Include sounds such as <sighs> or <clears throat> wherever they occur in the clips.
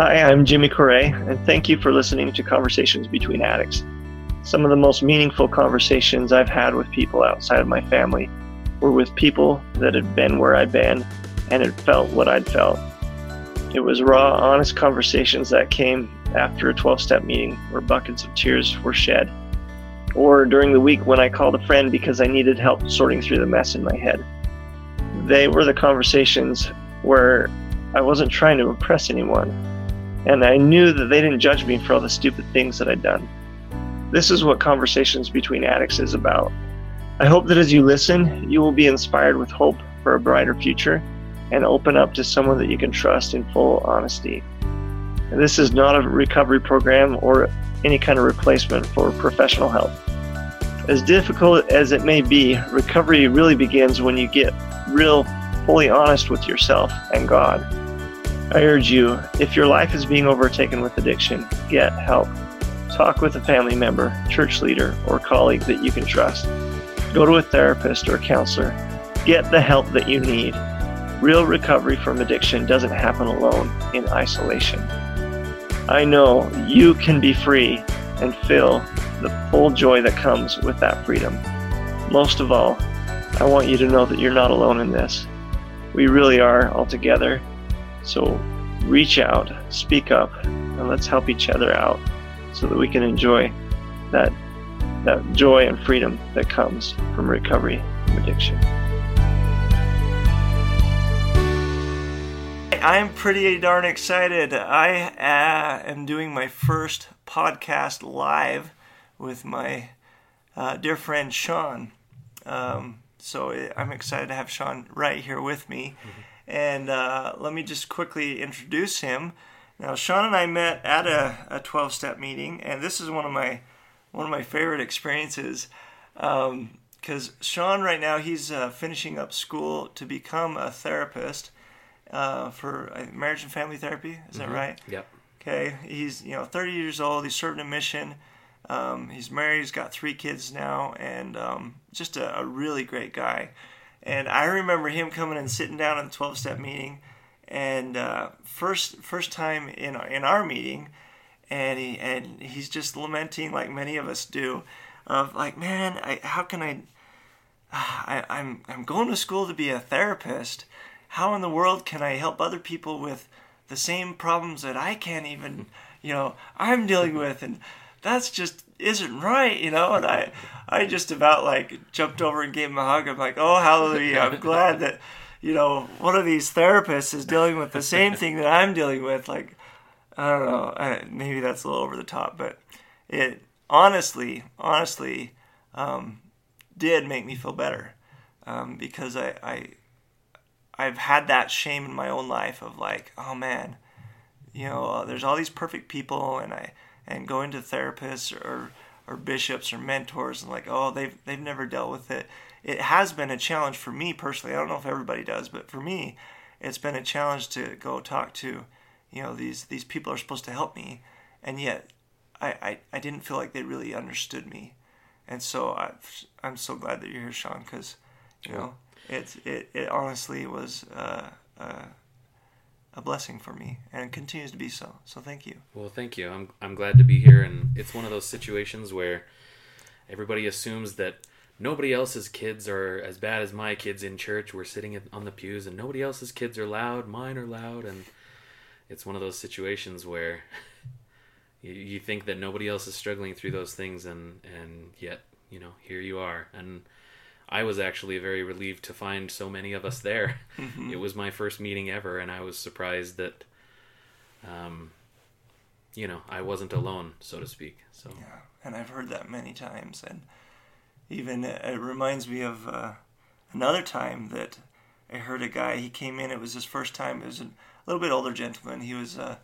Hi, I'm Jimmy Correa, and thank you for listening to Conversations Between Addicts. Some of the most meaningful conversations I've had with people outside of my family were with people that had been where I'd been and had felt what I'd felt. It was raw, honest conversations that came after a 12 step meeting where buckets of tears were shed, or during the week when I called a friend because I needed help sorting through the mess in my head. They were the conversations where I wasn't trying to impress anyone, and I knew that they didn't judge me for all the stupid things that I'd done. This is what Conversations Between Addicts is about. I hope that as you listen, you will be inspired with hope for a brighter future and open up to someone that you can trust in full honesty. And this is not a recovery program or any kind of replacement for professional help. As difficult as it may be, recovery really begins when you get real, fully honest with yourself and God. I urge you, if your life is being overtaken with addiction, get help. Talk with a family member, church leader, or colleague that you can trust. Go to a therapist or counselor. Get the help that you need. Real recovery from addiction doesn't happen alone in isolation. I know you can be free and feel the full joy that comes with that freedom. Most of all, I want you to know that you're not alone in this. We really are all together. So reach out, speak up, and let's help each other out so that we can enjoy that that joy and freedom that comes from recovery from addiction. I'm pretty darn excited. I uh, am doing my first podcast live with my uh, dear friend Sean. Um, so I'm excited to have Sean right here with me. Mm-hmm. And uh, let me just quickly introduce him. Now, Sean and I met at a 12 step meeting, and this is one of my one of my favorite experiences because um, Sean right now he's uh, finishing up school to become a therapist uh, for uh, marriage and family therapy. Is mm-hmm. that right? Yep. Okay. He's you know 30 years old. He's serving a mission. Um, he's married. He's got three kids now, and um, just a, a, really great guy. And I remember him coming and sitting down in the 12 step meeting, and uh, first first time in in our meeting, and he and he's just lamenting like many of us do, of like man, I, how can I, I I'm I'm going to school to be a therapist how in the world can I help other people with the same problems that I can't even, you know, I'm dealing with? And that's just isn't right, you know. And I, I just about like jumped over and gave him a hug. I'm like, oh hallelujah! I'm <laughs> glad that, you know, one of these therapists is dealing with the same thing that I'm dealing with. Like, I don't know, I, maybe that's a little over the top, but it honestly, honestly, um, did make me feel better um, because I, I I've had that shame in my own life of like, oh man, you know, uh, there's all these perfect people, and I and going to therapists or or bishops or mentors, and like, oh, they've they've never dealt with it. It has been a challenge for me personally. I don't know if everybody does, but for me, it's been a challenge to go talk to, you know, these these people are supposed to help me, and yet I I, I didn't feel like they really understood me, and so I I'm so glad that you're here, Sean, because you know it, it, it honestly was uh, uh, a blessing for me and continues to be so. So thank you. Well, thank you. I'm, I'm glad to be here. And it's one of those situations where everybody assumes that nobody else's kids are as bad as my kids in church. We're sitting on the pews and nobody else's kids are loud. Mine are loud. And it's one of those situations where <laughs> you, think that nobody else is struggling through those things. And, and yet, you know, here you are. And, I was actually very relieved to find so many of us there. Mm-hmm. It was my first meeting ever, and I was surprised that, um, you know, I wasn't alone, so to speak. So yeah, and I've heard that many times, and even it reminds me of uh, another time that I heard a guy. He came in. It was his first time. It was a little bit older gentleman. He was uh,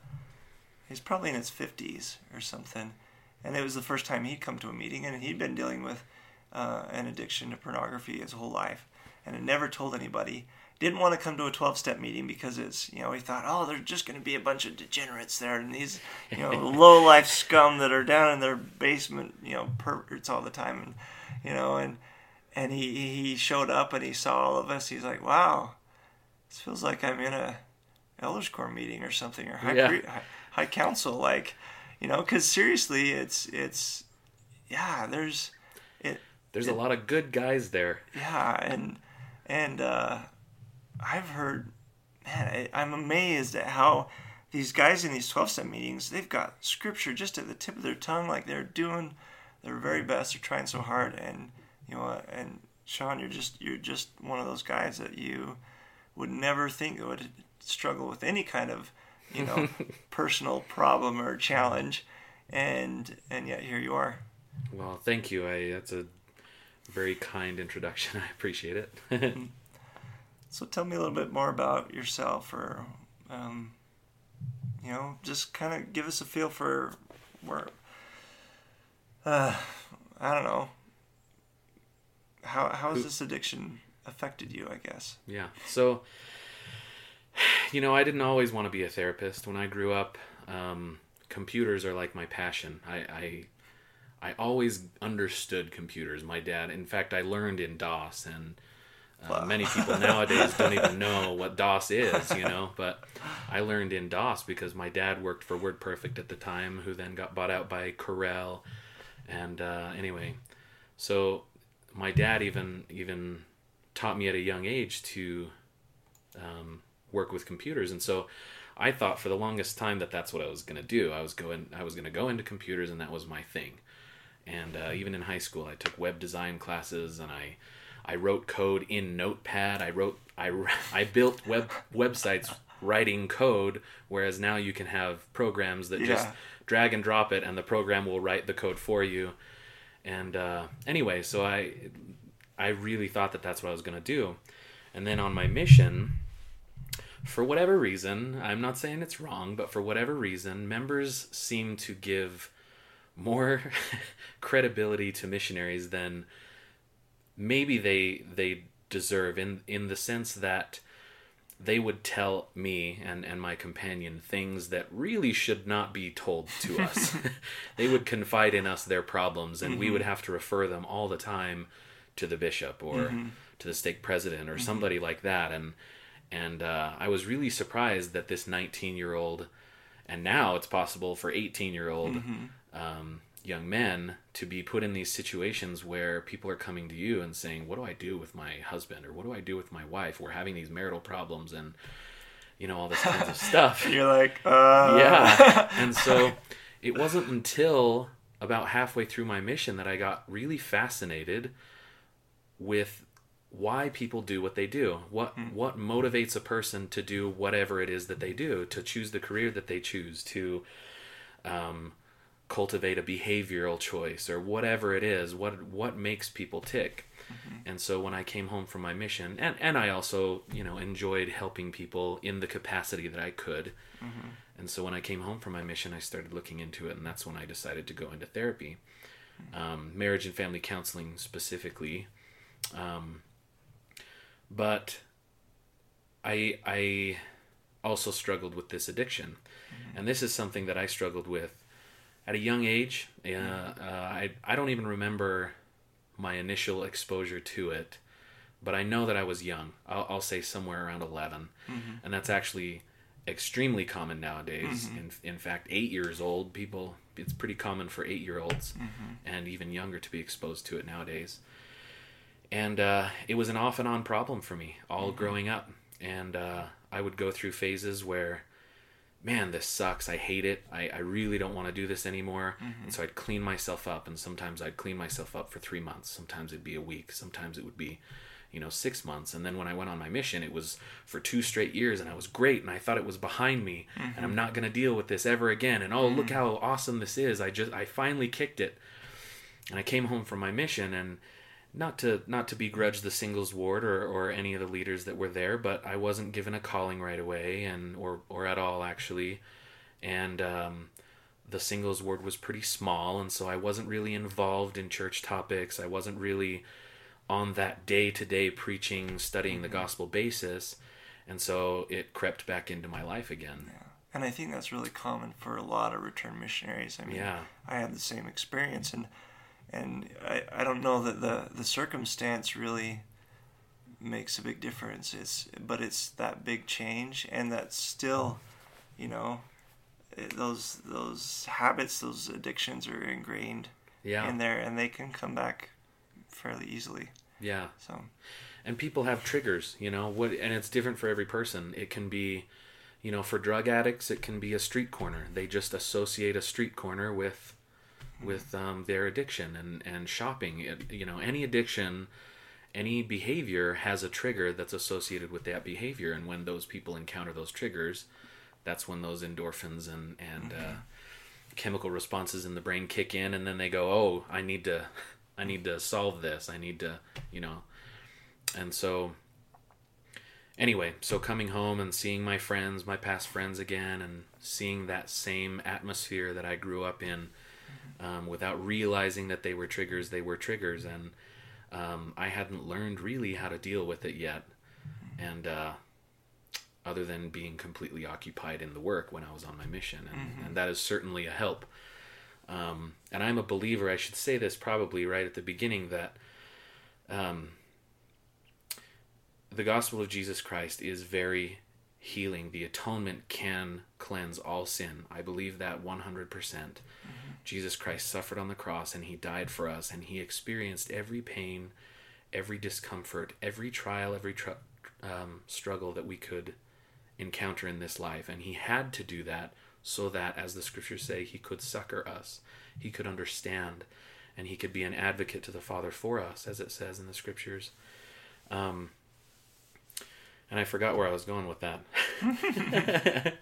he's probably in his fifties or something, and it was the first time he'd come to a meeting, and he'd been dealing with uh, an addiction to pornography his whole life and had never told anybody. Didn't want to come to a 12 step meeting because it's, you know, he thought, oh, there's just going to be a bunch of degenerates there and these, you know, <laughs> low life scum that are down in their basement, you know, perverts all the time. And, you know, and, and he, he showed up and he saw all of us. He's like, wow, this feels like I'm in a elders quorum meeting or something or high, yeah. pri- high, high council, like, you know, because seriously, it's it's, yeah, there's. There's it, a lot of good guys there. Yeah, and and uh, I've heard, man, I, I'm amazed at how these guys in these 12 step meetings, they've got scripture just at the tip of their tongue, like they're doing their very best. They're trying so hard, and you know, and Sean, you're just you're just one of those guys that you would never think would struggle with any kind of you know <laughs> personal problem or challenge, and and yet here you are. Well, thank you. I that's a very kind introduction. <laughs> I appreciate it. <laughs> so tell me a little bit more about yourself, or um, you know, just kind of give us a feel for where. Uh, I don't know how how has this addiction affected you? I guess. Yeah. So, <sighs> you know, I didn't always want to be a therapist. When I grew up, um, computers are like my passion. I, I I always understood computers. My dad, in fact, I learned in DOS, and uh, wow. many people <laughs> nowadays don't even know what DOS is, you know. But I learned in DOS because my dad worked for WordPerfect at the time, who then got bought out by Corel. And uh, anyway, so my dad even even taught me at a young age to um, work with computers, and so I thought for the longest time that that's what I was going to do. I was going I was going to go into computers, and that was my thing. And uh, even in high school, I took web design classes, and I I wrote code in Notepad. I wrote I <laughs> I built web websites writing code, whereas now you can have programs that yeah. just drag and drop it, and the program will write the code for you. And uh, anyway, so I I really thought that that's what I was going to do. And then on my mission, for whatever reason, I'm not saying it's wrong, but for whatever reason, members seem to give more <laughs> credibility to missionaries than maybe they they deserve in in the sense that they would tell me and, and my companion things that really should not be told to <laughs> us. <laughs> they would confide in us their problems, and mm-hmm. we would have to refer them all the time to the bishop or mm-hmm. to the stake president or mm-hmm. somebody like that. And and uh, I was really surprised that this 19 year old, and now it's possible for 18 year old mm-hmm. Um, young men to be put in these situations where people are coming to you and saying, "What do I do with my husband?" or "What do I do with my wife?" We're having these marital problems and you know all this kinds of <laughs> stuff. You're like, uh... yeah. <laughs> And so it wasn't until about halfway through my mission that I got really fascinated with why people do what they do. What mm. what motivates a person to do whatever it is that they do, to choose the career that they choose, to um, cultivate a behavioral choice or whatever it is what what makes people tick mm-hmm. and so when i came home from my mission and and i also you know enjoyed helping people in the capacity that i could mm-hmm. and so when i came home from my mission i started looking into it and that's when i decided to go into therapy mm-hmm. um, marriage and family counseling specifically um, but i i also struggled with this addiction mm-hmm. and this is something that i struggled with at a young age. Uh, uh, I I don't even remember my initial exposure to it, but I know that I was young. I'll, I'll say somewhere around 11 mm-hmm. and that's actually extremely common nowadays. Mm-hmm. In in fact, eight years old people. It's pretty common for eight year olds mm-hmm. and even younger to be exposed to it nowadays. And uh, it was an off and on problem for me all mm-hmm. growing up, and uh, I would go through phases where man, this sucks. I hate it. I, I really don't want to do this anymore. Mm-hmm. And so I'd clean myself up. And sometimes I'd clean myself up for three months. Sometimes it'd be a week. Sometimes it would be, you know, six months. And then when I went on my mission, it was for two straight years. And I was great. And I thought it was behind me. Mm-hmm. And I'm mm-hmm. not going to deal with this ever again. And oh, mm-hmm. look how awesome this is. I just, I finally kicked it. And I came home from my mission and not to not to begrudge the singles ward or, or any of the leaders that were there, but I wasn't given a calling right away and or or at all actually, and um, the singles ward was pretty small, and so I wasn't really involved in church topics. I wasn't really on that day to day preaching, studying mm-hmm. the gospel basis, and so it crept back into my life again. Yeah. And I think that's really common for a lot of return missionaries. I mean, yeah. I had the same experience, and and I, I don't know that the the circumstance really makes a big difference it's but it's that big change and that still you know those those habits, those addictions are ingrained yeah. in there, and they can come back fairly easily. Yeah. So, and people have triggers, you know, what and it's different for every person. It can be, you know, for drug addicts it can be a street corner. They just associate a street corner with with um, their addiction and and shopping. It, you know, any addiction, any behavior has a trigger that's associated with that behavior and when those people encounter those triggers, that's when those endorphins and and uh, chemical responses in the brain kick in and then they go, "Oh, I need to I need to solve this. I need to, you know." And so anyway, so coming home and seeing my friends, my past friends again and seeing that same atmosphere that I grew up in um, without realizing that they were triggers, they were triggers and um, I hadn't learned really how to deal with it yet. And uh, other than being completely occupied in the work when I was on my mission, and, Mm-hmm. and that is certainly a help. Um, and I'm a believer. I should say this probably right at the beginning that um, the gospel of Jesus Christ is very healing. The atonement can cleanse all sin. I believe that 100%. percent Jesus Christ suffered on the cross and he died for us and he experienced every pain, every discomfort, every trial, every tr- um, struggle that we could encounter in this life. And he had to do that so that, as the scriptures say, he could succor us, he could understand, and he could be an advocate to the Father for us, as it says in the scriptures. Um, and I forgot where I was going with that. <laughs>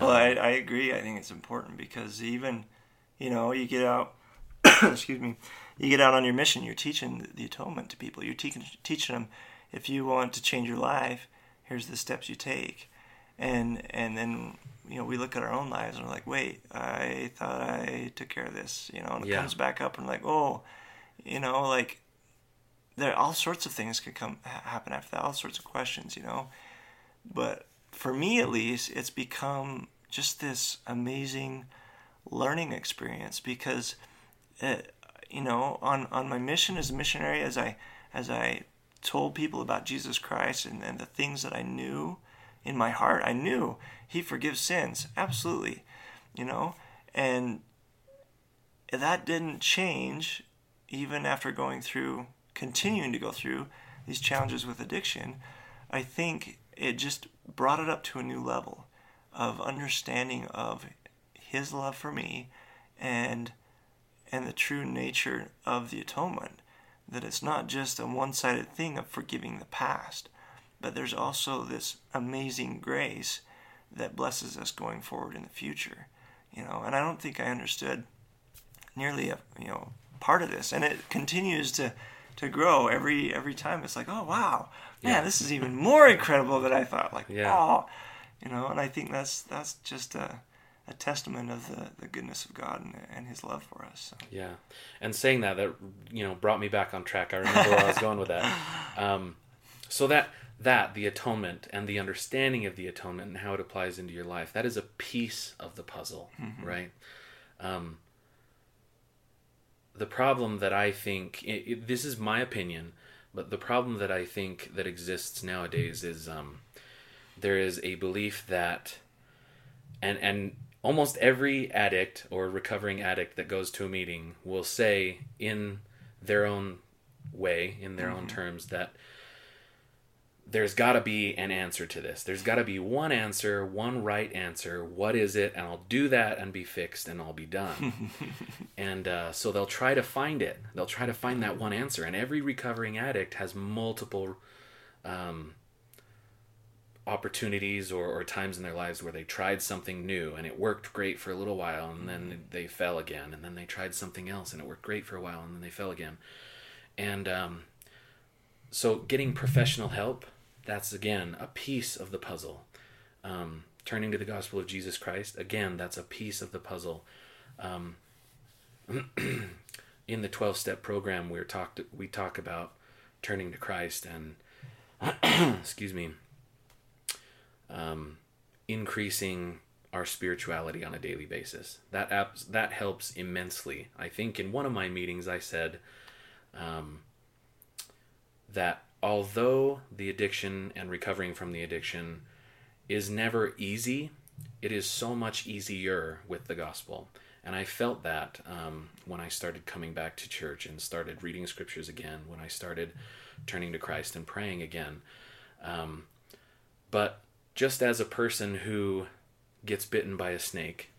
well, I, I agree. I think it's important because even, you know, you get out, <coughs> excuse me, you get out on your mission. You're teaching the atonement to people. You're teaching teaching them if you want to change your life, here's the steps you take, and and then you know we look at our own lives and we're like, wait, I thought I took care of this, you know, and it Yeah. comes back up and like, oh, you know, like there all sorts of things could come happen after that, all sorts of questions, you know, but for me at least, it's become just this amazing learning experience because, uh, you know, on on my mission as a missionary, as I as I told people about Jesus Christ and, and the things that I knew in my heart, I knew He forgives sins, absolutely, you know, and that didn't change even after going through, continuing to go through these challenges with addiction. I think it just brought it up to a new level of understanding of His love for me and and the true nature of the atonement that it's not just a one-sided thing of forgiving the past but there's also this amazing grace that blesses us going forward in the future you know? And i don't think i understood nearly a you know part of this. And it continues to to grow every every time. It's like oh wow. Man Yeah. this is even more incredible than i thought. Like Yeah. oh you know and i think that's that's just a a testament of the, the goodness of God and, and His love for us. So. Yeah, and saying that that you know brought me back on track. I remember where I was going with that. <laughs> Um, so that that the atonement and the understanding of the atonement and how it applies into your life that is a piece of the puzzle, right? Um, the problem that I think it, it, this is my opinion, but the problem that I think that exists nowadays is um, there is a belief that and and almost every addict or recovering addict that goes to a meeting will say in their own way in their own terms that there's got to be an answer to this. There's got to be one answer one right answer. What is it? And i'll do that and be fixed and i'll be done. <laughs> And uh, so they'll try to find it. They'll try to find that one answer. And every recovering addict has multiple um, opportunities or, or times in their lives where they tried something new and it worked great for a little while and then they fell again and then they tried something else and it worked great for a while and then they fell again. And um, so getting professional help that's again a piece of the puzzle. Um, turning to the gospel of jesus christ again that's a piece of the puzzle. Um, <clears throat> in the 12 step program we're talked we talk about turning to christ and <clears throat> excuse me um, increasing our spirituality on a daily basis. That apps, that helps immensely. I think in one of my meetings I said um, that although the addiction and recovering from the addiction is never easy, it is so much easier with the gospel. And I felt that um, when I started coming back to church and started reading scriptures again, when I started turning to Christ and praying again. Um, but just as a person who gets bitten by a snake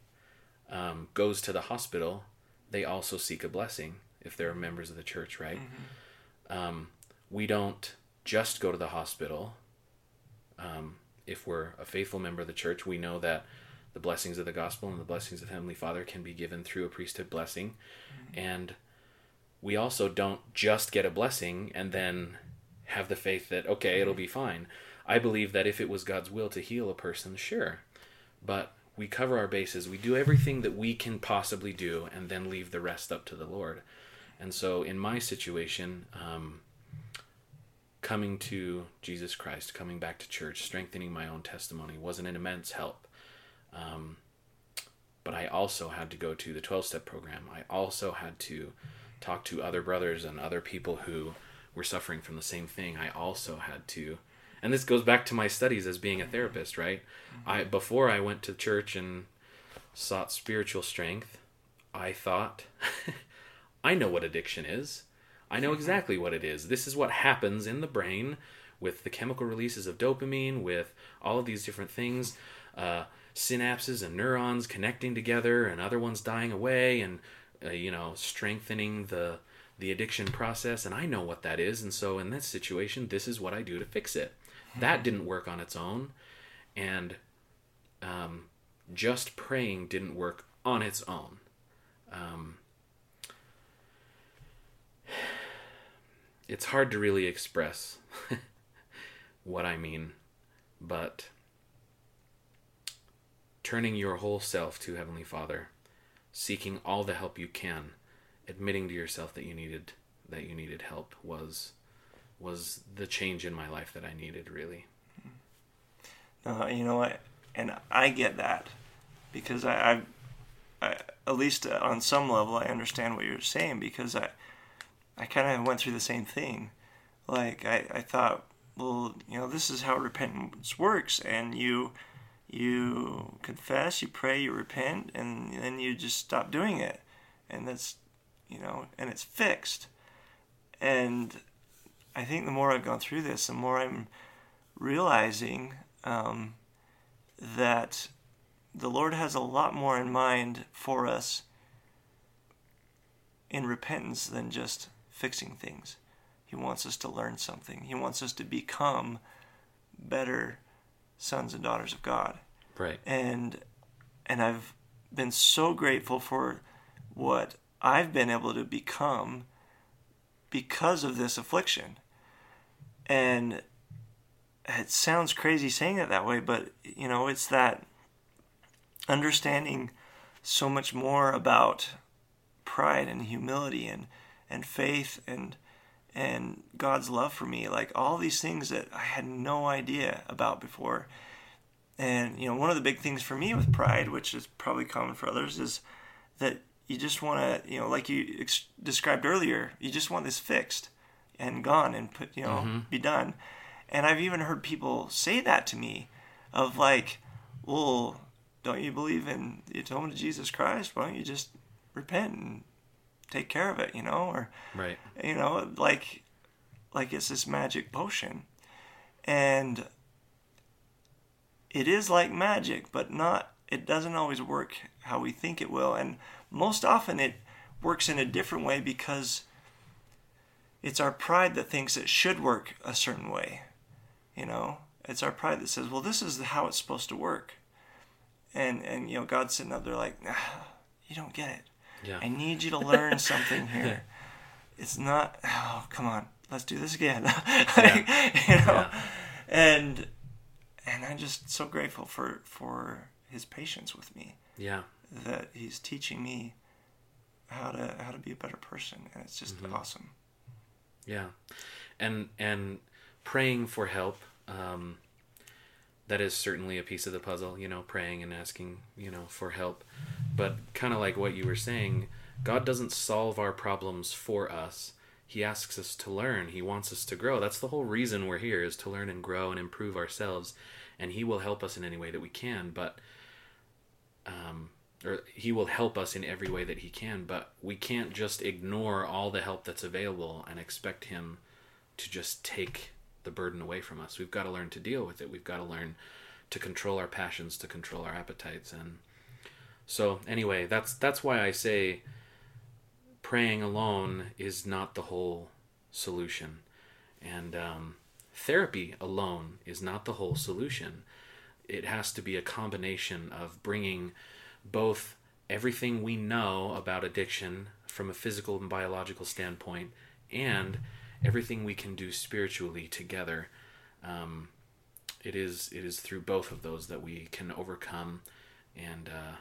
um, goes to the hospital, they also seek a blessing if they're members of the church, right? Mm-hmm. Um, we don't just go to the hospital. Um, if we're a faithful member of the church, we know that the blessings of the gospel and the blessings of Heavenly Father can be given through a priesthood blessing. Mm-hmm. And we also don't just get a blessing and then have the faith that, okay, it'll be fine. I believe that if it was God's will to heal a person, sure. But we cover our bases. We do everything that we can possibly do and then leave the rest up to the Lord. And so in my situation, um, coming to Jesus Christ, coming back to church, strengthening my own testimony was an immense help. Um, but I also had to go to the 12 step program. I also had to talk to other brothers and other people who were suffering from the same thing. I also had to, and this goes back to my studies as being a therapist, right? Mm-hmm. I before I went to church and sought spiritual strength, I thought, <laughs> I know what addiction is. I know exactly what it is. This is what happens in the brain with the chemical releases of dopamine, with all of these different things, uh, synapses and neurons connecting together, and other ones dying away, and uh, you know strengthening the the addiction process. And I know what that is. And so in this situation, this is what I do to fix it. That didn't work on its own, and um, just praying didn't work on its own. Um, it's hard to really express <laughs> what I mean, but turning your whole self to Heavenly Father, seeking all the help you can, admitting to yourself that you needed that you needed help was was the change in my life that I needed really. Uh, you know what, and I get that because I, I, I at least on some level I understand what you're saying because I I kind of went through the same thing. Like I, I thought, well, you know, this is how repentance works, and you you confess, you pray, you repent, and then you just stop doing it, and that's you know, and it's fixed. And I think the more I've gone through this, the more I'm realizing um, that the Lord has a lot more in mind for us in repentance than just fixing things. He wants us to learn something. He wants us to become better sons and daughters of God. Right. And and I've been so grateful for what I've been able to become because of this affliction. And it sounds crazy saying it that way, but you know, it's that understanding so much more about pride and humility and and faith and and God's love for me, like all these things that I had no idea about before. And you know, one of the big things for me with pride, which is probably common for others, is that you just want to, you know, like you ex- described earlier, you just want this fixed and gone and put, you know, mm-hmm. be done. And I've even heard people say that to me, of like, well, don't you believe in the atonement of Jesus Christ? Why don't you just repent and take care of it, you know, or right, you know, like like it's this magic potion, and it is like magic, but not. It doesn't always work how we think it will, and most often it works in a different way because it's our pride that thinks it should work a certain way. You know, it's our pride that says, "Well, this is how it's supposed to work," and and you know, God's sitting up there like, nah, "You don't get it. Yeah. I need you to <laughs> learn something here. It's not. Oh, come on. Let's do this again. <laughs> like, you know, yeah. and and I'm just so grateful for for his patience with me. Yeah. That he's teaching me how to how to be a better person, and it's just mm-hmm. awesome. Yeah, and and praying for help. Um, that is certainly a piece of the puzzle. You know, praying and asking, you know, for help. But kind of like what you were saying, God doesn't solve our problems for us. He asks us to learn. He wants us to grow. That's the whole reason we're here is to learn and grow and improve ourselves. And he will help us in any way that we can. But um, or he will help us in every way that he can but we can't just ignore all the help that's available and expect him to just take the burden away from us. We've got to learn to deal with it. We've got to learn to control our passions to control our appetites. And so anyway that's that's why i say praying alone is not the whole solution. And um, therapy alone is not the whole solution. It has to be a combination of bringing both everything we know about addiction from a physical and biological standpoint and everything we can do spiritually together. Um, it is it is through both of those that we can overcome and uh,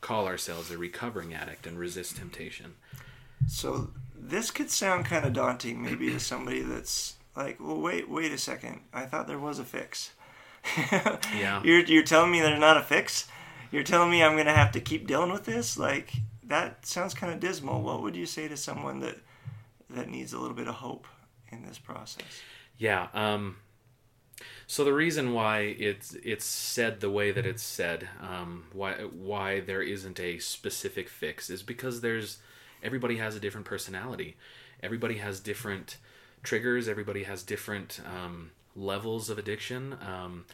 call ourselves a recovering addict and resist temptation. So this could sound kind of daunting, maybe to somebody that's like, "Well, wait, wait a second. I thought there was a fix." <laughs> yeah. You're you're telling me there's not a fix? You're telling me I'm gonna have to keep dealing with this? Like that sounds kind of dismal. What would you say to someone that that needs a little bit of hope in this process? Yeah. Um, so the reason why it's it's said the way that it's said, um, why why there isn't a specific fix, is because there's everybody has a different personality, everybody has different triggers, everybody has different um, levels of addiction. Um,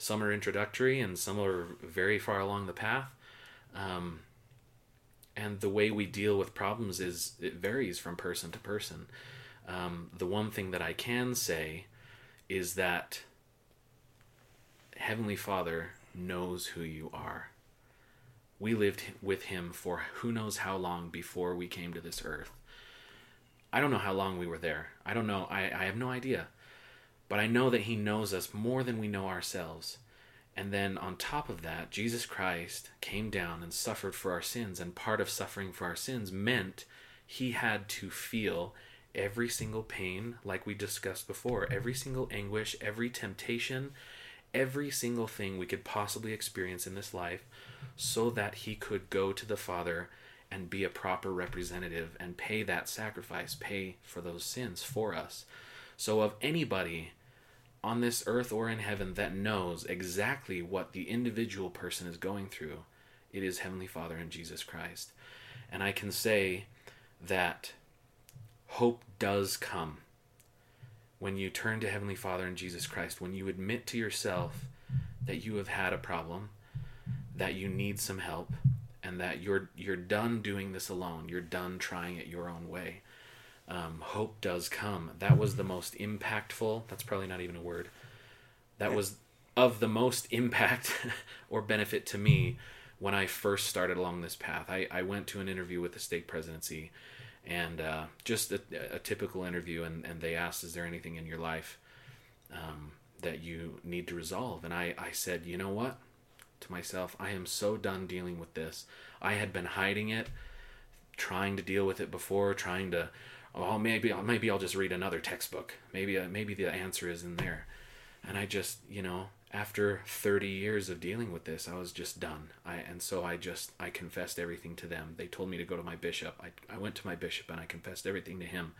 some are introductory, and some are very far along the path. Um, and the way we deal with problems is it varies from person to person. Um, the one thing that I can say is that Heavenly Father knows who you are. We lived with Him for who knows how long before we came to this earth. I don't know how long we were there. I don't know. I, I have no idea. But I know that He knows us more than we know ourselves. And then on top of that, Jesus Christ came down and suffered for our sins. And part of suffering for our sins meant He had to feel every single pain, like we discussed before, every single anguish, every temptation, every single thing we could possibly experience in this life, so that He could go to the Father and be a proper representative and pay that sacrifice, pay for those sins for us. So, of anybody on this earth or in heaven that knows exactly what the individual person is going through, it is Heavenly Father and Jesus Christ. And I can say that hope does come when you turn to Heavenly Father and Jesus Christ, when you admit to yourself that you have had a problem, that you need some help, and that you're you're done doing this alone. You're done trying it your own way um, hope does come. That was the most impactful. That's probably not even a word. That was of the most impact <laughs> or benefit to me when I first started along this path. I, I went to an interview with the stake presidency and uh, just a, a, typical interview, and, and they asked, Is there anything in your life um, that you need to resolve? And I, I said, You know what? To myself, I am so done dealing with this. I had been hiding it, trying to deal with it before, trying to oh maybe maybe I'll just read another textbook. Maybe uh, maybe the answer is in there. And I just you know after 30 years of dealing with this, I was just done. I and so I just I confessed everything to them. They told me to go to my bishop. I I went to my bishop and I confessed everything to him.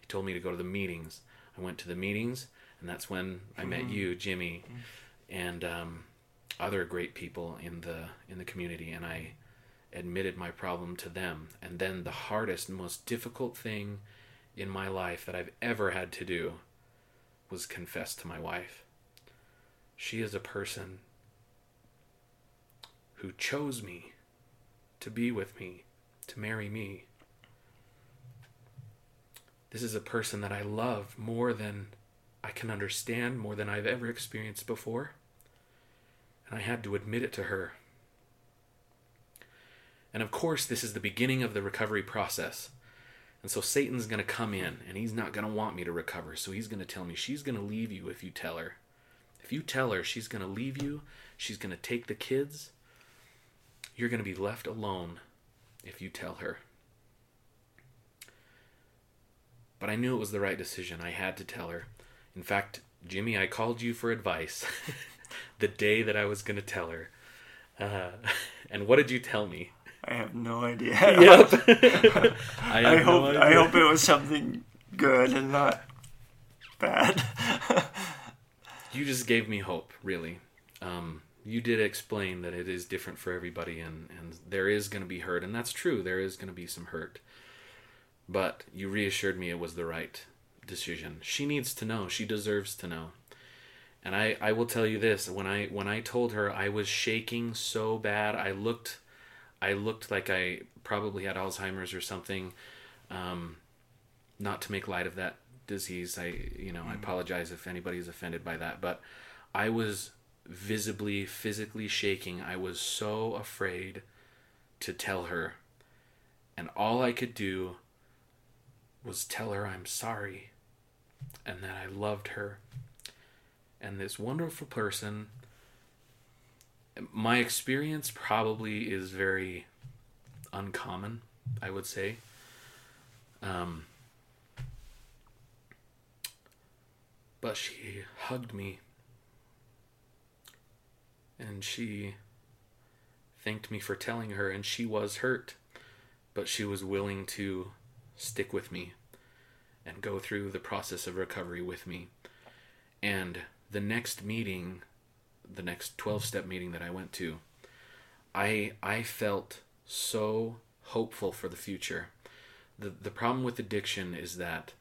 He told me to go to the meetings. I went to the meetings, and that's when I met mm-hmm. you, Jimmy, and um, other great people in the in the community. And I admitted my problem to them. And then the hardest most difficult thing in my life that I've ever had to do was confess to my wife. She is a person who chose me to be with me, to marry me. This is a person that I love more than I can understand, more than I've ever experienced before. And I had to admit it to her. And of course, this is the beginning of the recovery process. And so Satan's going to come in and he's not going to want me to recover. So he's going to tell me she's going to leave you if you tell her. If you tell her she's going to leave you, she's going to take the kids, you're going to be left alone if you tell her. But I knew it was the right decision. I had to tell her. In fact, Jimmy, I called you for advice <laughs> the day that I was going to tell her. Uh, <laughs> and what did you tell me? I have no idea. <laughs> Yep. I, <laughs> I hope no I hope it was something good and not bad. <laughs> you just gave me hope, really. Um, you did explain that it is different for everybody and, and there is going to be hurt and that's true there is going to be some hurt but you reassured me it was the right decision she needs to know she deserves to know and I, I will tell you this when I when I told her I was shaking so bad I looked I looked like I probably had Alzheimer's or something um, not to make light of that disease I you know I apologize if anybody's offended by that but I was visibly, physically shaking. I was so afraid to tell her. And all I could do was tell her I'm sorry and that I loved her. And this wonderful person, my experience probably is very uncommon, I would say. Um, but she hugged me and she thanked me for telling her and she was hurt but she was willing to stick with me and go through the process of recovery with me and the next meeting the next 12 step meeting that I went to I I felt so hopeful for the future the the problem with addiction is that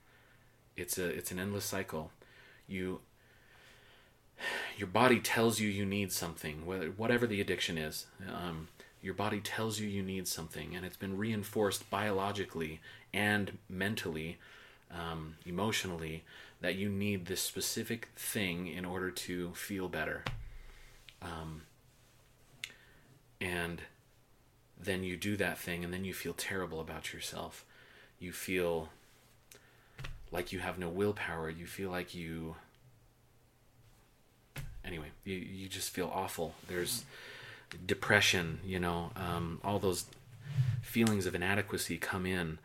it's a it's an endless cycle you your body tells you you need something, whatever the addiction is. Um, your body tells you you need something, and it's been reinforced biologically and mentally, um, emotionally, that you need this specific thing in order to feel better. Um, and then you do that thing, and then you feel terrible about yourself. You feel like you have no willpower. You feel like you anyway, you, you just feel awful. There's depression, you know, um, all those feelings of inadequacy come in.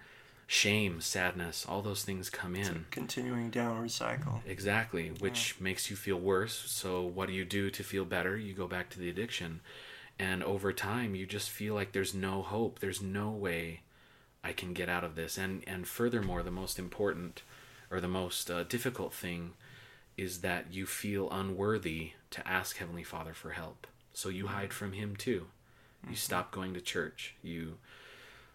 Shame, sadness, all those things come in. continuing downward cycle. Exactly, which yeah. makes you feel worse. So, what do you do to feel better? You go back to the addiction. And over time, you just feel like there's no hope. There's no way I can get out of this. And, and furthermore, the most important or the most uh, difficult thing is that you feel unworthy to ask Heavenly Father for help. So you mm-hmm. hide from Him too. You mm-hmm. stop going to church. You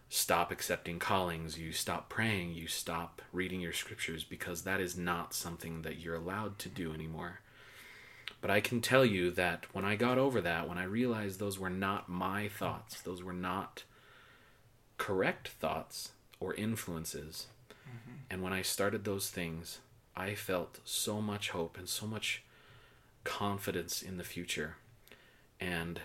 stop accepting callings. You stop praying. You stop reading your scriptures because that is not something that you're allowed to do anymore. But I can tell you that when I got over that, when I realized those were not my thoughts, those were not correct thoughts or influences, mm-hmm. and when I started those things, I felt so much hope and so much confidence in the future. And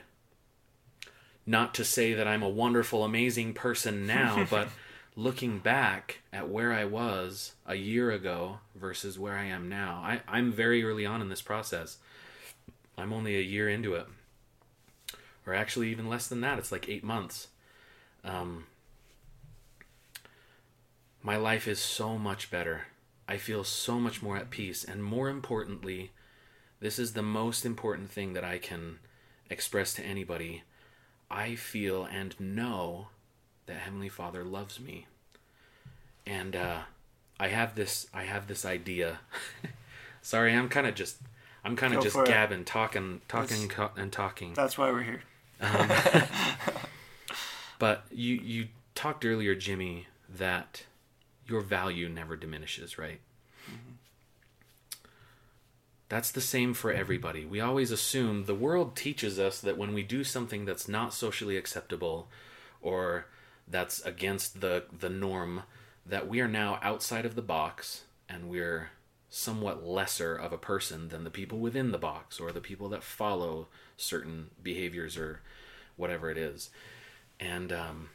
not to say that I'm a wonderful, amazing person now, <laughs> but looking back at where I was a year ago versus where I am now, I, I'm very early on in this process. I'm only a year into it. Or actually, even less than that. It's like eight months. Um, my life is so much better. I feel so much more at peace. And more importantly, this is the most important thing that I can express to anybody. I feel and know that Heavenly Father loves me. And uh, I have this I have this idea. <laughs> Sorry, I'm kind of just I'm kind of just gabbing, it. talking, talking, co- and talking. That's why we're here. Um, <laughs> but you you talked earlier, Jimmy, that your value never diminishes, right? That's the same for everybody. We always assume the world teaches us that when we do something that's not socially acceptable or that's against the the norm that we are now outside of the box and we're somewhat lesser of a person than the people within the box or the people that follow certain behaviors or whatever it is. And um,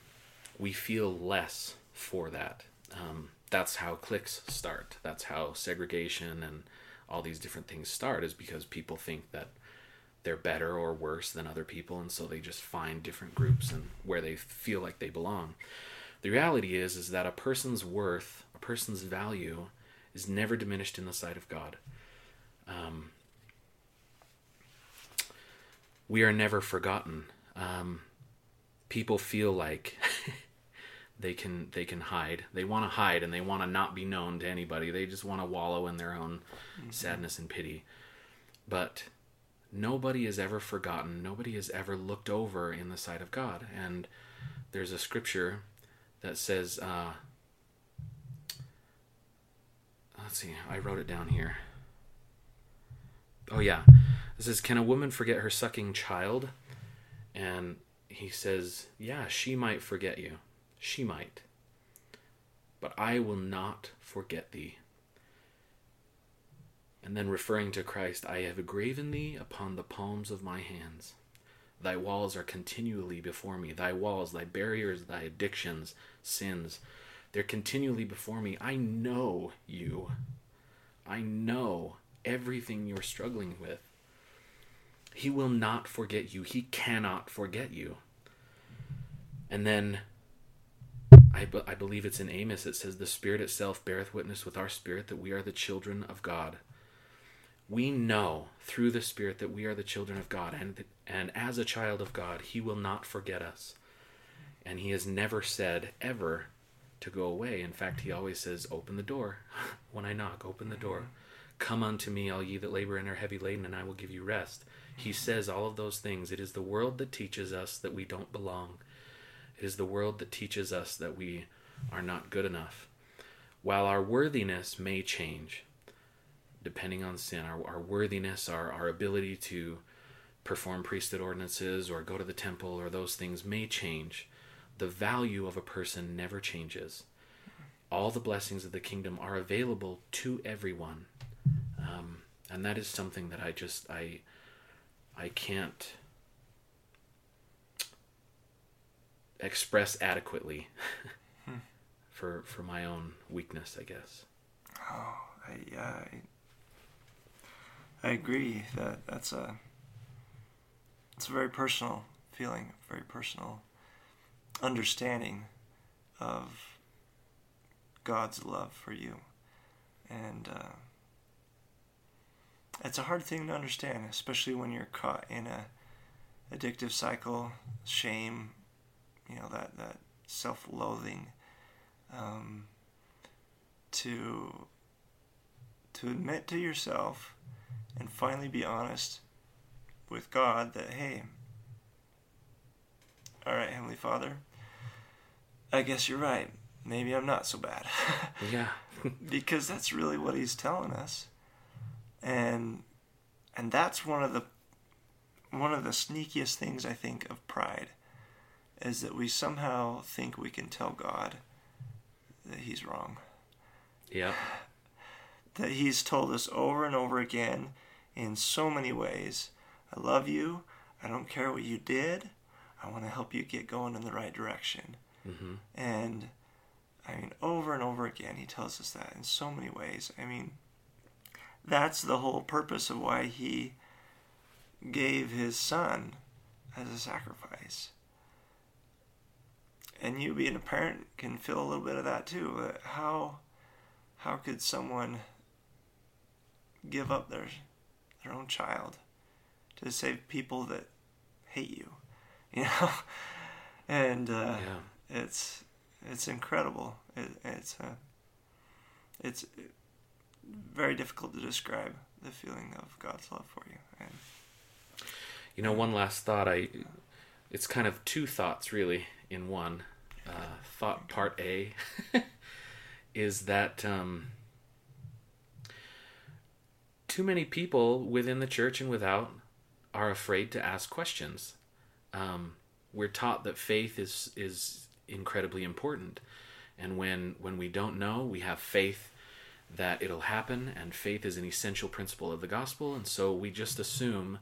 we feel less for that. Um, that's how cliques start. That's how segregation and all these different things start is because people think that they're better or worse than other people and so they just find different groups and where they feel like they belong. The reality is is that a person's worth, a person's value is never diminished in the sight of God. Um, we are never forgotten. Um, people feel like <laughs> they can they can hide. They want to hide and they want to not be known to anybody. They just want to wallow in their own mm-hmm. sadness and pity. But nobody is ever forgotten. Nobody is ever looked over in the sight of God. And there's a scripture that says, uh, let's see, I wrote it down here. Oh, yeah. It says, Can a woman forget her sucking child? And he says, Yeah, she might forget you. She might. But I will not forget thee. And then referring to Christ, I have graven thee upon the palms of my hands. Thy walls are continually before me. Thy walls, thy barriers, thy addictions, sins, they're continually before me. I know you. I know everything you're struggling with. He will not forget you. He cannot forget you. And then I, I believe it's in Amos, it says, The Spirit itself beareth witness with our spirit that we are the children of God. We know through the Spirit that we are the children of God, and, and as a child of God, He will not forget us. And He has never said, ever, to go away. In fact, He always says, Open the door. <laughs> when I knock, open the door. Come unto me, all ye that labor and are heavy laden, and I will give you rest. He says all of those things. It is the world that teaches us that we don't belong. It is the world that teaches us that we are not good enough. While our worthiness may change, depending on sin, our, our worthiness, our, our ability to perform priesthood ordinances or go to the temple or those things may change, the value of a person never changes. All the blessings of the kingdom are available to everyone. Um, and that is something that I just, I, I can't express adequately for for my own weakness, I guess. Oh, I, yeah, I, I agree that that's a it's a very personal feeling, very personal understanding of God's love for you, and uh, it's a hard thing to understand, especially when you're caught in a addictive cycle, shame, you know that that self-loathing. Um, to to admit to yourself and finally be honest with God that hey, all right, Heavenly Father, I guess you're right. Maybe I'm not so bad. <laughs> Yeah. <laughs> because that's really what he's telling us. And and that's one of the one of the sneakiest things I think of pride is that we somehow think we can tell God that he's wrong. yeah. That he's told us over and over again in so many ways, I love you. I don't care what you did. I want to help you get going in the right direction. hmm And I mean, over and over again, he tells us that in so many ways. I mean, that's the whole purpose of why he gave his son as a sacrifice. And you, being a parent, can feel a little bit of that too. How, how could someone give up their their own child to save people that hate you? <laughs> You know, and uh, Yeah. it's it's incredible. It, it's uh, it's very difficult to describe the feeling of God's love for you. And You know, one last thought. I, it's kind of two thoughts really in one. Uh, thought part A <laughs> is that um, too many people within the church and without are afraid to ask questions. Um, we're taught that faith is is incredibly important, and when when we don't know, we have faith that it'll happen, and faith is an essential principle of the gospel, and so we just assume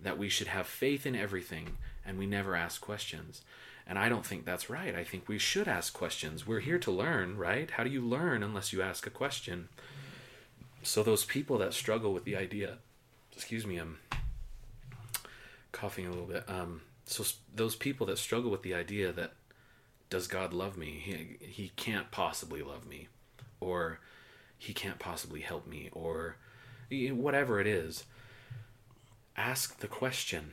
that we should have faith in everything and we never ask questions. And I don't think that's right. I think we should ask questions. We're here to learn, right? How do you learn unless you ask a question? So those people that struggle with the idea, excuse me, I'm coughing a little bit. Um, so those people that struggle with the idea that does God love me? He he can't possibly love me, or he can't possibly help me, or whatever it is ask the question.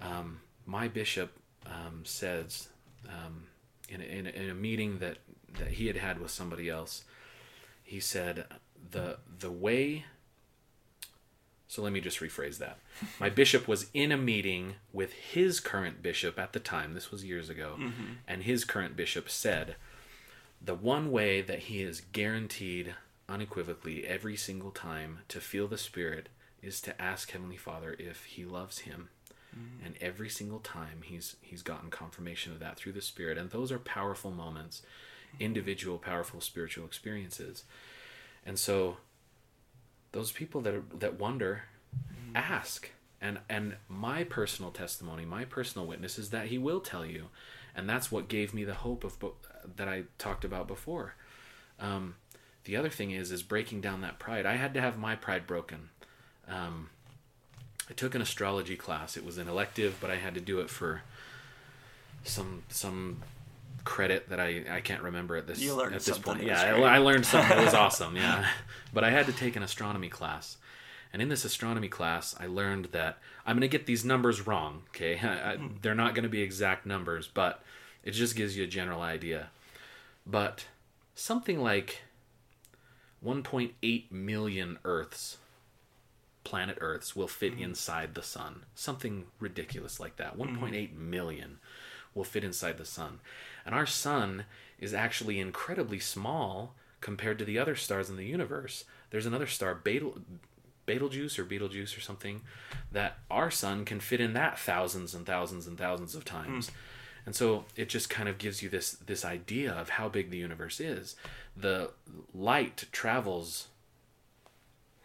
Um, my bishop um, says um, in, a, in, in a meeting that, that he had had with somebody else, he said the the way So let me just rephrase that. My <laughs> bishop was in a meeting with his current bishop at the time, this was years ago, and his current bishop said the one way that he is guaranteed unequivocally every single time to feel the Spirit is to ask Heavenly Father if he loves him. And every single time he's he's gotten confirmation of that through the Spirit. And those are powerful moments, individual powerful spiritual experiences. And so those people that are, that wonder ask. And and my personal testimony my personal witness is that he will tell you. And that's what gave me the hope of that i talked about before. Um, the other thing is is breaking down that pride. I had to have my pride broken. Um, i took an astrology class it was an elective but i had to do it for some some credit that I, I can't remember at this You learned at this point. Yeah. I, I learned something that was <laughs> awesome. Yeah, but I had to take an astronomy class, and in this astronomy class, I learned that I'm going to get these numbers wrong. Okay, <laughs> I, I, hmm. they're not going to be exact numbers, but it just gives you a general idea. But something like 1.8 million Earths, planet Earths, will fit mm-hmm. inside the sun. Something ridiculous like that. Mm-hmm. 1.8 million will fit inside the sun. And our sun is actually incredibly small compared to the other stars in the universe. There's another star, Betel, Betelgeuse or Betelgeuse or something, that our sun can fit in that thousands and thousands and thousands of times. Mm. And so it just kind of gives you this this idea of how big the universe is. The light travels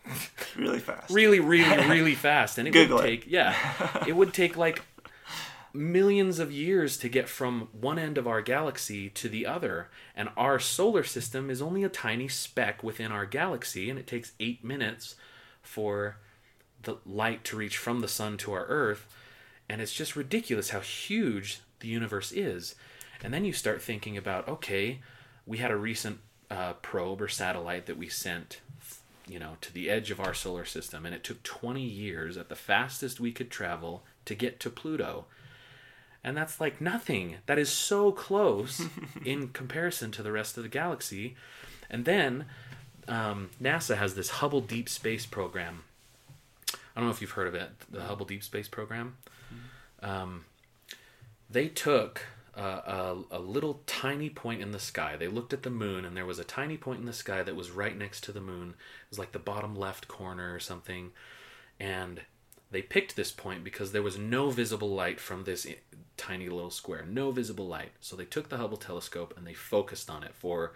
<laughs> really fast. really really <laughs> really fast. And it Google would it. take yeah. <laughs> It would take like millions of years to get from one end of our galaxy to the other. And our solar system is only a tiny speck within our galaxy and it takes 8 minutes for the light to reach from the sun to our earth. And it's just ridiculous how huge the universe is. And then you start thinking about okay we had a recent uh, probe or satellite that we sent you know to the edge of our solar system and it took 20 years at the fastest we could travel to get to pluto. And that's like nothing. That is so close <laughs> in comparison to the rest of the galaxy. And then um, nasa has this hubble deep space program. I don't know if you've heard of it the hubble deep space program. Um, they took uh, a, a little tiny point in the sky. They looked at the moon, and there was a tiny point in the sky that was right next to the moon. It was like the bottom left corner or something. And they picked this point because there was no visible light from this tiny little square. No visible light. So they took the Hubble telescope and they focused on it for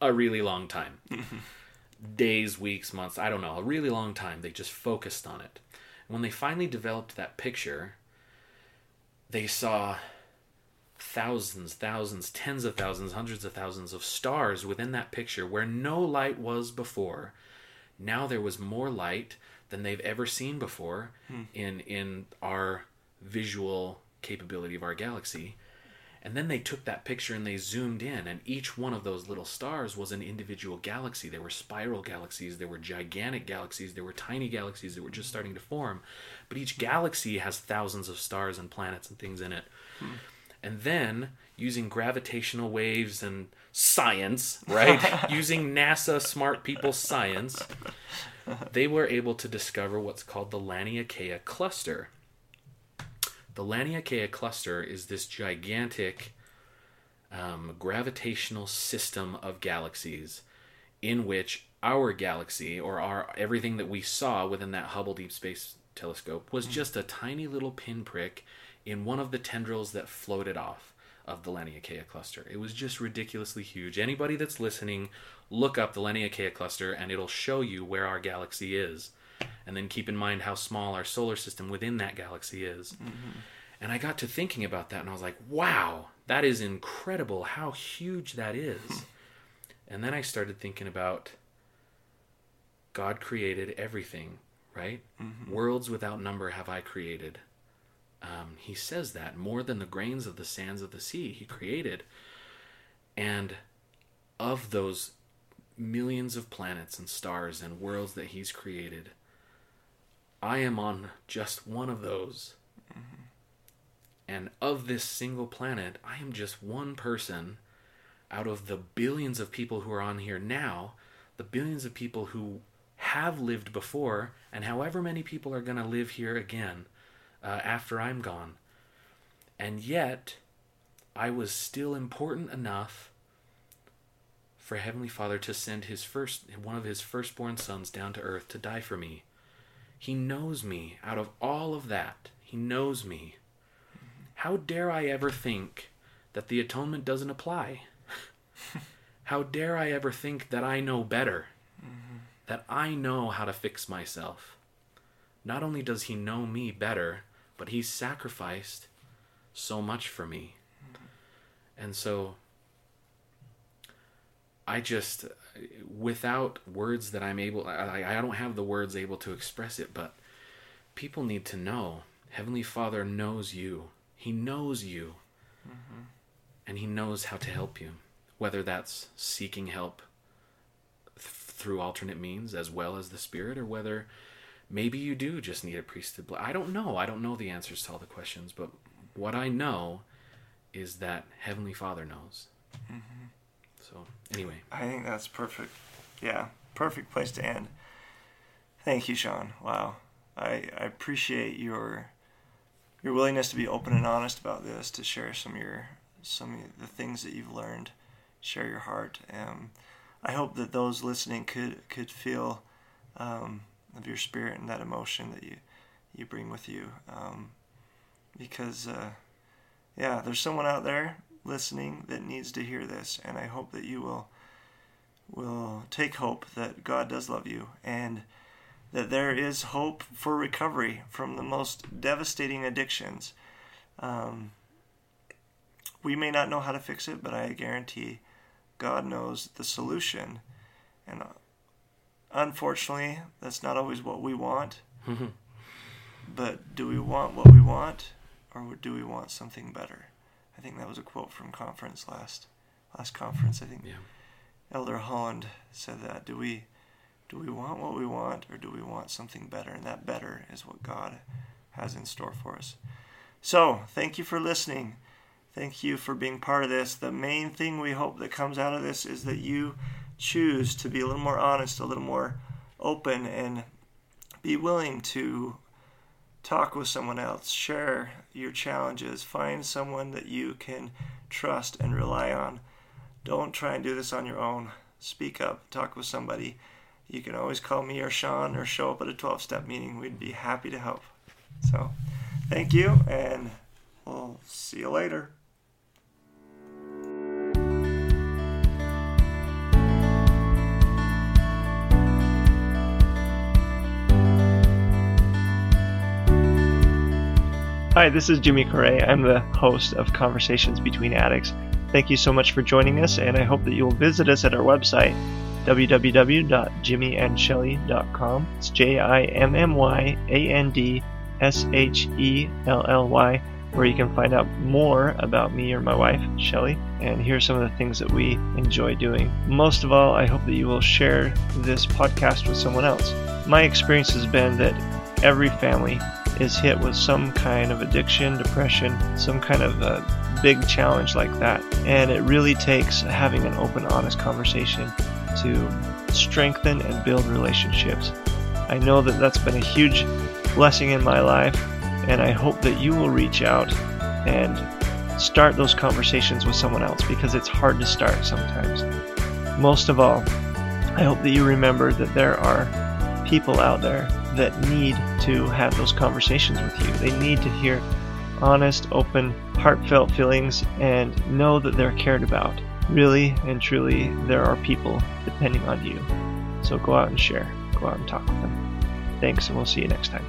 a really long time <laughs> days, weeks, months, I don't know, a really long time. They just focused on it. And when they finally developed that picture, they saw thousands, thousands, tens of thousands, hundreds of thousands of stars within that picture where no light was before. Now there was more light than they've ever seen before hmm. in in our visual capability of our galaxy. And then they took that picture and they zoomed in, and each one of those little stars was an individual galaxy. There were spiral galaxies, there were gigantic galaxies, there were tiny galaxies that were just hmm. starting to form. But each galaxy has thousands of stars and planets and things in it. Hmm. And then, using gravitational waves and science, right? <laughs> using NASA smart people science, they were able to discover what's called the Laniakea cluster. The Laniakea cluster is this gigantic um, gravitational system of galaxies in which our galaxy or our everything that we saw within that Hubble Deep Space Telescope was just a tiny little pinprick in one of the tendrils that floated off of the Laniakea cluster. It was just ridiculously huge. Anybody that's listening, look up the Laniakea cluster and it'll show you where our galaxy is. And then keep in mind how small our solar system within that galaxy is. Mm-hmm. And I got to thinking about that and I was like, wow, that is incredible how huge that is. Hmm. and then I started thinking about God created everything, right? Mm-hmm. Worlds without number have I created. Um, he says that more than the grains of the sands of the sea, he created. And of those millions of planets and stars and worlds that he's created, I am on just one of those. And of this single planet, I am just one person out of the billions of people who are on here now, the billions of people who have lived before, and however many people are going to live here again uh, after I'm gone. And yet, I was still important enough for Heavenly Father to send his first one of his firstborn sons down to earth to die for me. He knows me out of all of that. He knows me. How dare I ever think that the atonement doesn't apply? <laughs> How dare I ever think that I know better? Mm-hmm. That I know how to fix myself? Not only does he know me better, but he sacrificed so much for me. And so I just, without words that I'm able, I, I don't have the words able to express it, but people need to know Heavenly Father knows you. He knows you. Mm-hmm. And He knows how to help you, whether that's seeking help th- through alternate means as well as the Spirit, or whether maybe you do just need a priesthood. I don't know. I don't know the answers to all the questions, but what I know is that Heavenly Father knows. Mm-hmm. So, anyway. I think that's perfect. Yeah, perfect place to end. Thank you, Sean. Wow. I, I appreciate your your willingness to be open and honest about this, to share some of your some of the things that you've learned, share your heart. Um, I hope that those listening could could feel um, of your spirit and that emotion that you you bring with you, um, because uh, yeah, there's someone out there listening that needs to hear this, and I hope that you will will take hope that God does love you and that there is hope for recovery from the most devastating addictions. Um, we may not know how to fix it, but I guarantee God knows the solution. And unfortunately, that's not always what we want. Mm-hmm. but do we want what we want, or do we want something better? I think that was a quote from conference last last conference. I think yeah. Elder Holland said that. Do we do we want what we want, or do we want something better? And that better is what God has in store for us. So, thank you for listening. Thank you for being part of this. The main thing we hope that comes out of this is that you choose to be a little more honest, a little more open, and be willing to talk with someone else, share your challenges, find someone that you can trust and rely on. Don't try and do this on your own. Speak up, talk with somebody. You can always call me or Sean or show up at a 12 step meeting. We'd be happy to help. So, thank you, and we'll see you later. Hi, this is Jimmy Correa. I'm the host of Conversations Between Addicts. Thank you so much for joining us, and I hope that you'll visit us at our website, www.jimmyandshelly.com. It's J I M M Y A N D S H E L L Y, where you can find out more about me or my wife, Shelly, and hear some of the things that we enjoy doing. Most of all, I hope that you will share this podcast with someone else. My experience has been that every family is hit with some kind of addiction, depression, some kind of a big challenge like that. And it really takes having an open, honest conversation to strengthen and build relationships. I know that that's been a huge blessing in my life, and I hope that you will reach out and start those conversations with someone else because it's hard to start sometimes. Most of all, I hope that you remember that there are people out there that need to have those conversations with you. They need to hear honest, open, heartfelt feelings and know that they're cared about. Really and truly, there are people depending on you. So go out and share. Go out and talk with them. Thanks, and we'll see you next time.